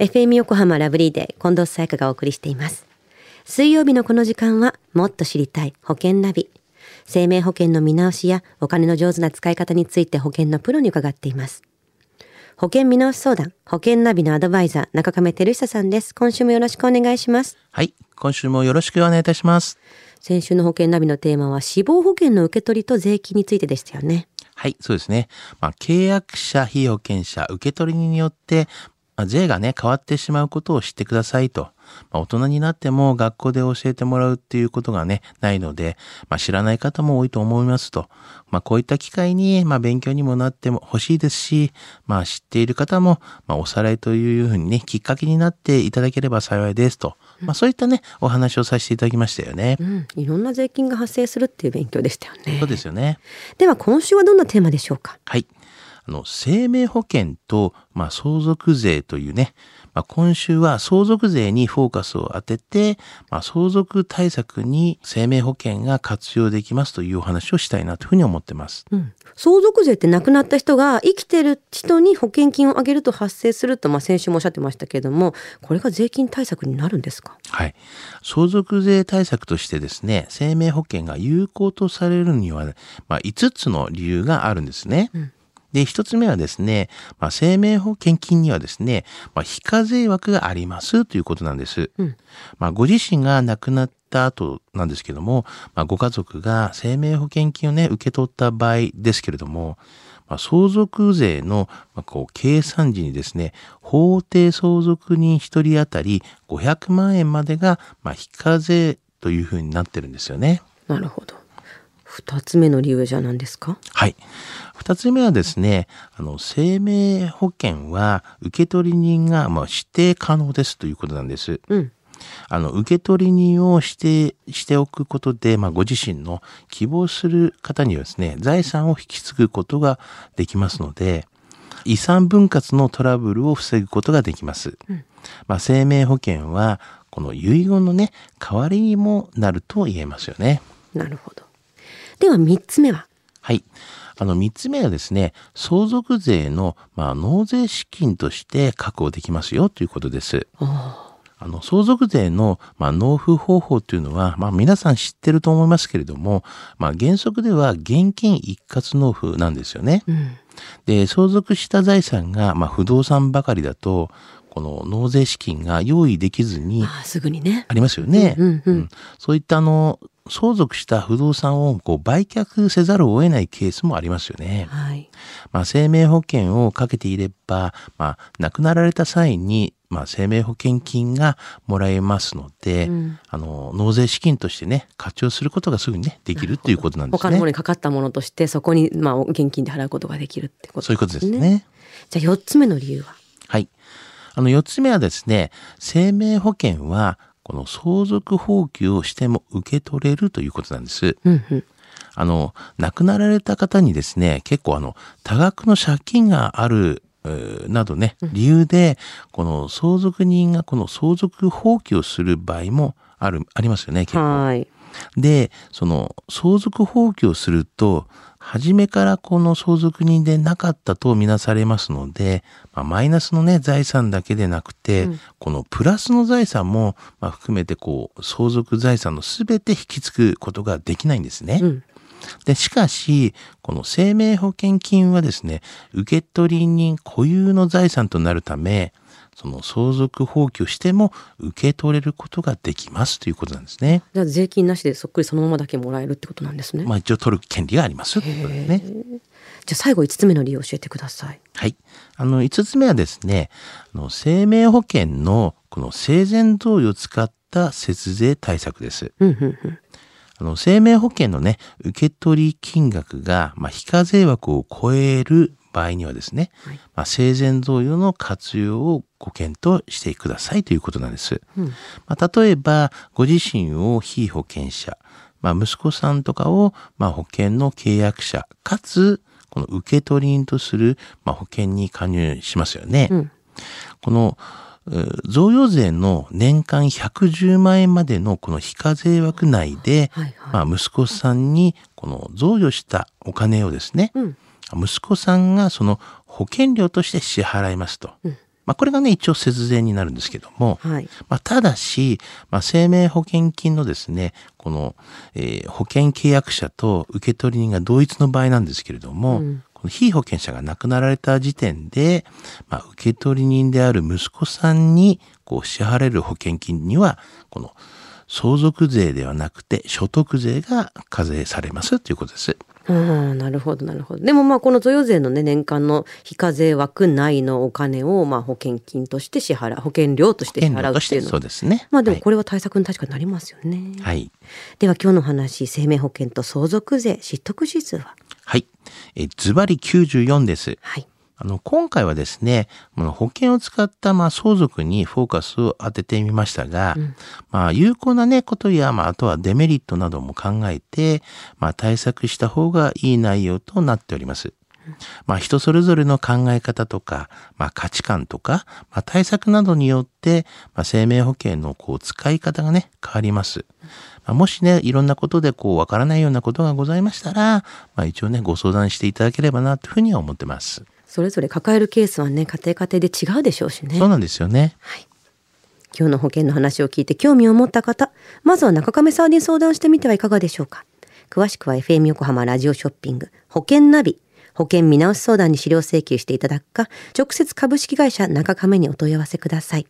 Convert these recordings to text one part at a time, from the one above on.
FM 横浜ラブリーで近藤沙耶香がお送りしています。水曜日のこの時間はもっと知りたい保険ナビ。生命保険の見直しやお金の上手な使い方について保険のプロに伺っています。保険見直し相談保険ナビのアドバイザー中亀照久さんです。今週もよろしくお願いします。はい今週もよろしくお願いいたします。先週の保険ナビのテーマは死亡保険の受け取りと税金についてでしたよね。はい、そうですね。まあ、契約者、被保険者、受取人によって、まあ、税がね、変わってしまうことを知ってくださいと。まあ、大人になっても学校で教えてもらうっていうことがね、ないので、まあ、知らない方も多いと思いますと。まあ、こういった機会に、まあ、勉強にもなっても欲しいですし、まあ、知っている方も、まあ、おさらいというふうにね、きっかけになっていただければ幸いですと。まあ、そういったね、お話をさせていただきましたよね。うん、いろんな税金が発生するっていう勉強でしたよね。そうですよね。では、今週はどんなテーマでしょうか？はい。あの、生命保険と、まあ、相続税というね、まあ、今週は相続税にフォーカスを当てて、まあ、相続対策に生命保険が活用できますというお話をしたいなというふうに思ってます。うん、相続税って亡くなった人が生きてる人に保険金を上げると発生すると、まあ、先週もおっしゃってましたけれども、これが税金対策になるんですか？はい。相続税対策としてですね、生命保険が有効とされるには、まあ、5つの理由があるんですね。うんで、一つ目はですね、まあ、生命保険金にはですね、まあ、非課税枠がありますということなんです。うん、まあ、ご自身が亡くなった後なんですけども、まあ、ご家族が生命保険金をね、受け取った場合ですけれども、まあ、相続税の、まあ、こう計算時にですね、法定相続人一人当たり500万円までが、まあ、非課税というふうになってるんですよね。なるほど。二つ目の理由じゃ何ですか？はい。二つ目はですね、あの、生命保険は受取人が、まあ、指定可能ですということなんです。うん。あの、受取人を指定しておくことで、まあ、ご自身の希望する方にはですね、財産を引き継ぐことができますので、遺産分割のトラブルを防ぐことができます。うん、まあ、生命保険は、この遺言のね、代わりにもなると言えますよね。なるほど。では3つ目は？はい。あの、3つ目はですね、相続税の、まあ、納税資金として確保できますよということです。あの、相続税の、まあ、納付方法というのは、まあ、皆さん知ってると思いますけれども、まあ、原則では現金一括納付なんですよね。うん、で、相続した財産が、まあ、不動産ばかりだと、この納税資金が用意できずに、あすぐにね。ありますよね。そういったあの、相続した不動産をこう売却せざるを得ないケースもありますよね。はい。まあ、生命保険をかけていれば、まあ、亡くなられた際に、まあ、生命保険金がもらえますので、うん、あの、納税資金としてね、活用することがすぐにね、できるっていうことなんですね。他のものにかかったものとして、そこに、まあ、現金で払うことができるってことですね。そういうことですね。じゃあ、4つ目の理由は？はい。あの、4つ目はですね、生命保険は、この相続放棄をしても受け取れるということなんです。うんうん、あの、亡くなられた方にですね、結構あの、多額の借金があるなどね、理由で、この相続人がこの相続放棄をする場合もある、ありますよね、結構。で、その相続放棄をすると、初めからこの相続人でなかったとみなされますので、まあ、マイナスのね、財産だけでなくて、うん、このプラスの財産も、まあ、含めてこう、相続財産のすべて引き継ぐことができないんですね。うんで、しかし、この生命保険金はですね、受取人固有の財産となるため、その相続放棄をしても受け取れることができますということなんですね。じゃあ税金なしでそっくりそのままだけもらえるってことなんですね。まあ一応取る権利がありますということですね。じゃあ最後5つ目の理由を教えてください。はい。あの5つ目はですね、あの生命保険のこの生前贈与を使った節税対策です。あの、生命保険のね、受取金額が、まあ、非課税枠を超える場合にはですね、はい、まあ、生前贈与の活用をご検討してくださいということなんです。うん、まあ、例えば、ご自身を非保険者、まあ、息子さんとかを、まあ、保険の契約者、かつ、この受取人とする、まあ、保険に加入しますよね。うん、この、贈与税の年間110万円までのこの非課税枠内で、はいはい、まあ、息子さんにこの贈与したお金をですね、うん息子さんがその保険料として支払いますと。うん、まあ、これがね、一応節税になるんですけども、はい、まあ、ただし、まあ、生命保険金のですね、この、えー、保険契約者と受取人が同一の場合なんですけれども、うん、この被保険者が亡くなられた時点で、まあ、受取人である息子さんに、こう、支払われる保険金には、この、相続税ではなくて所得税が課税されますということです。あなるほどなるほど。でもまあこの贈与税のね年間の非課税枠内のお金をまあ保険金として支払う保険料として支払うっていうのそうですね。まあでもこれは対策に確かになりますよね。はい。では今日の話生命保険と相続税失得指数は？はい。えズバリ94です。はい。あの、今回はですね、保険を使ったまあ相続にフォーカスを当ててみましたが、うん、まあ有効なね、ことや、まああとはデメリットなども考えて、まあ対策した方がいい内容となっております。まあ人それぞれの考え方とか、まあ価値観とか、まあ対策などによって、まあ生命保険のこう使い方がね、変わります。まあ、もしね、いろんなことでこうわからないようなことがございましたら、まあ一応ね、ご相談していただければなというふうには思ってます。それぞれ抱えるケースはね家庭家庭で違うでしょうしね。そうなんですよね。はい。今日の保険の話を聞いて興味を持った方まずは中亀さんに相談してみてはいかがでしょうか。詳しくは FM 横浜ラジオショッピング保険ナビ保険見直し相談に資料請求していただくか直接株式会社中亀にお問い合わせください。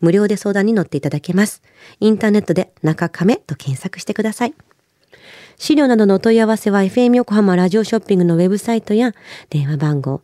無料で相談に乗っていただけます。インターネットで中亀と検索してください資料などのお問い合わせは FM 横浜ラジオショッピングのウェブサイトや電話番号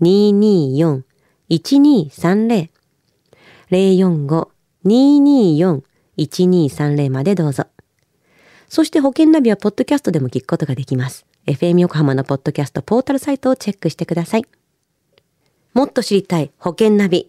045-224-1230 045-224-1230までどうぞ。そして保険ナビはポッドキャストでも聞くことができます。FM 横浜のポッドキャストポータルサイトをチェックしてください。もっと知りたい保険ナビ。